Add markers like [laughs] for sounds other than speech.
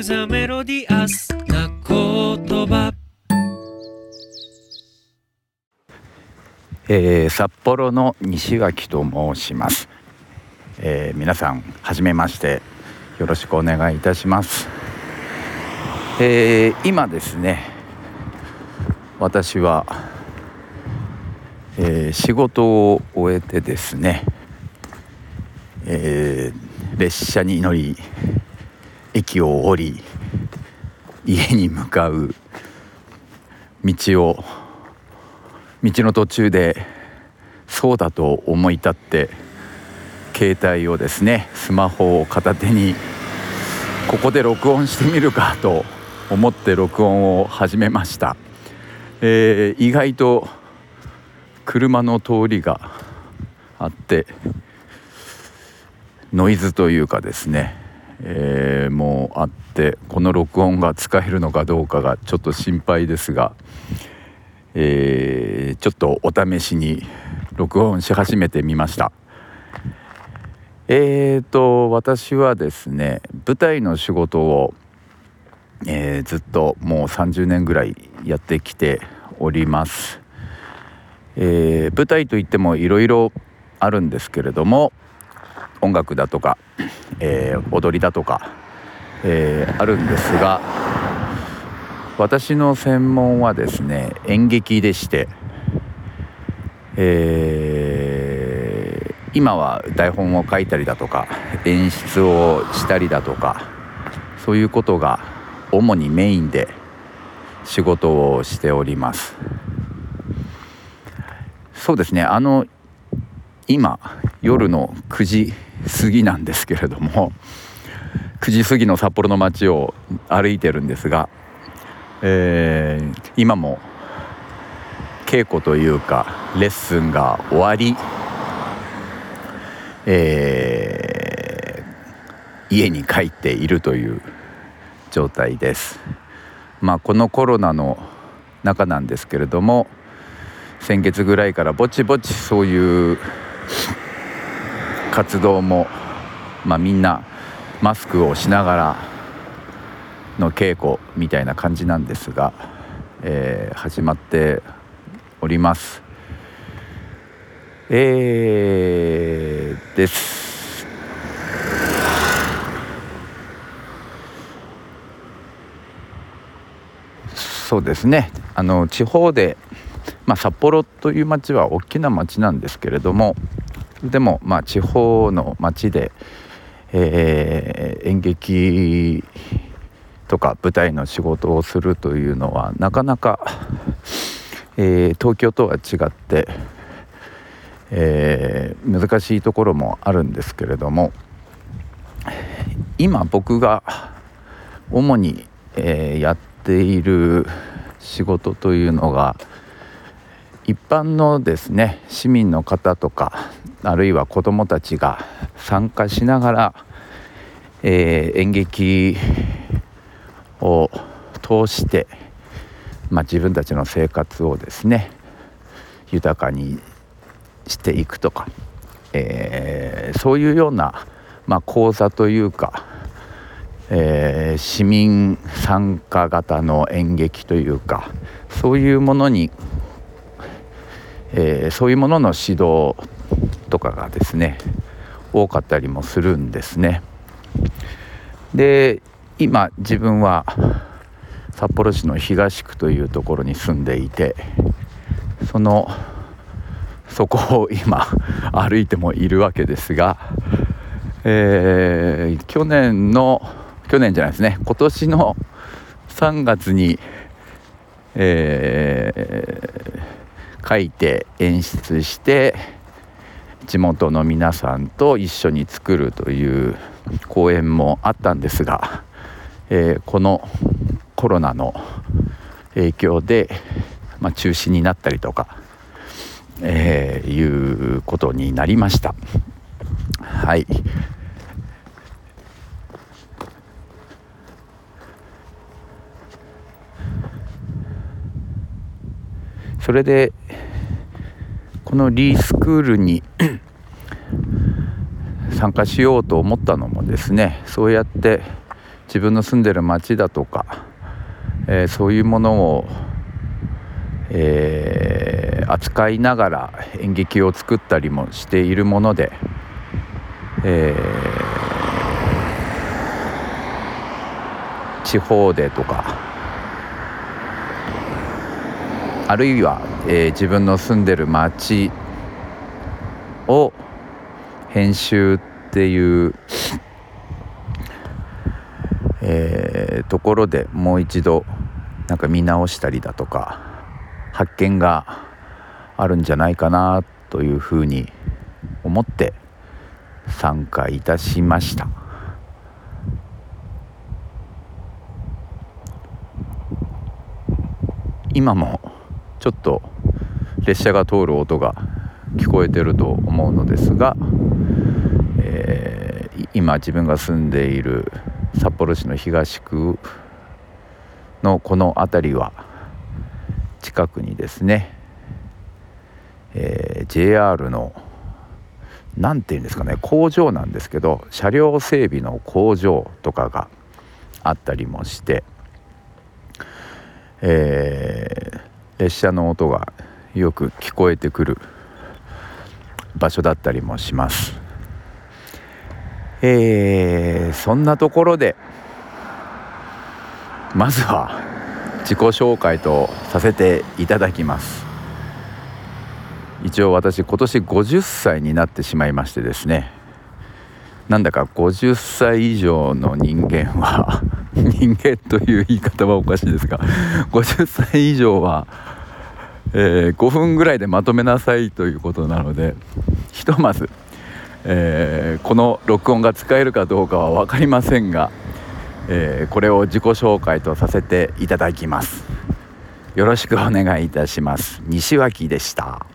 クザメロディアスな言葉えー札幌の西垣と申します、えー皆さんはじめまして。よろしくお願いいたします、えー今ですね私は、えー仕事を終えてですね、えー列車に乗り駅を降り家に向かう道を道の途中でそうだと思い立って携帯をですねスマホを片手にここで録音してみるかと思って録音を始めました、えー意外と車の通りがあってノイズというかですね、えーもうあってこの録音が使えるのかどうかがちょっと心配ですがえーちょっとお試しに録音し始めてみました。えーと私はですね舞台の仕事を、えーずっともう30年ぐらいやってきております、えー舞台といってもいろいろあるんですけれども音楽だとか、えー踊りだとか、えーあるんですが私の専門はですね演劇でして、えー今は台本を書いたりだとか演出をしたりだとかそういうことが主にメインで仕事をしております。そうですねあの今夜の9時過ぎなんですけれども9時過ぎの札幌の街を歩いてるんですがえー今も稽古というかレッスンが終わり、えー家に帰っているという状態です。まあこのコロナの中なんですけれども先月ぐらいからぼちぼちそういう活動も、まあ、みんなマスクをしながらの稽古みたいな感じなんですが、えー始まっております。えーです。そうですねあの地方で、まあ、札幌という町は大きな町なんですけれどもでもまあ地方の町で、えー演劇とか舞台の仕事をするというのはなかなか、えー東京とは違って、えー難しいところもあるんですけれども今僕が主に、えーやっている仕事というのが一般のですね市民の方とかあるいは子どもたちが参加しながら、えー演劇を通して、まあ、自分たちの生活をですね豊かにしていくとか、えーそういうような、まあ、講座というか、えー市民参加型の演劇というかそういうものに、えーそういうものの指導かがですね多かったりもするんですね。で今自分は札幌市の東区というところに住んでいてそのそこを今 [laughs] 歩いてもいるわけですが、えー去年の去年じゃないですね今年の3月に、えー書いて演出して地元の皆さんと一緒に作るという公演もあったんですが、えーこのコロナの影響で、まあ、中止になったりとか、えーいうことになりました。はいそれでこのリースクールに [coughs] 参加しようと思ったのもですねそうやって自分の住んでる町だとか、えー、そういうものを、えー、扱いながら演劇を作ったりもしているもので、えー、地方でとかあるいは、えー、自分の住んでる町を編集っていうえー、ところでもう一度なんか見直したりだとか発見があるんじゃないかなというふうに思って参加いたしました。今もちょっと列車が通る音が聞こえてると思うのですが、えー、今自分が住んでいる札幌市の東区のこの辺りは近くにですね、えー、JR の何て言うんですかね工場なんですけど車両整備の工場とかがあったりもして、え、列車の音がよく聞こえてくる場所だったりもします。えー、そんなところでまずは自己紹介とさせていただきます一応私今年50歳になってしまいましてですねなんだか50歳以上の人間は人間という言い方はおかしいですが50歳以上は、えー、5分ぐらいでまとめなさいということなのでひとまずえー、この録音が使えるかどうかは分かりませんが、えー、これを自己紹介とさせていただきます。よろしくお願いいたします。西脇でした。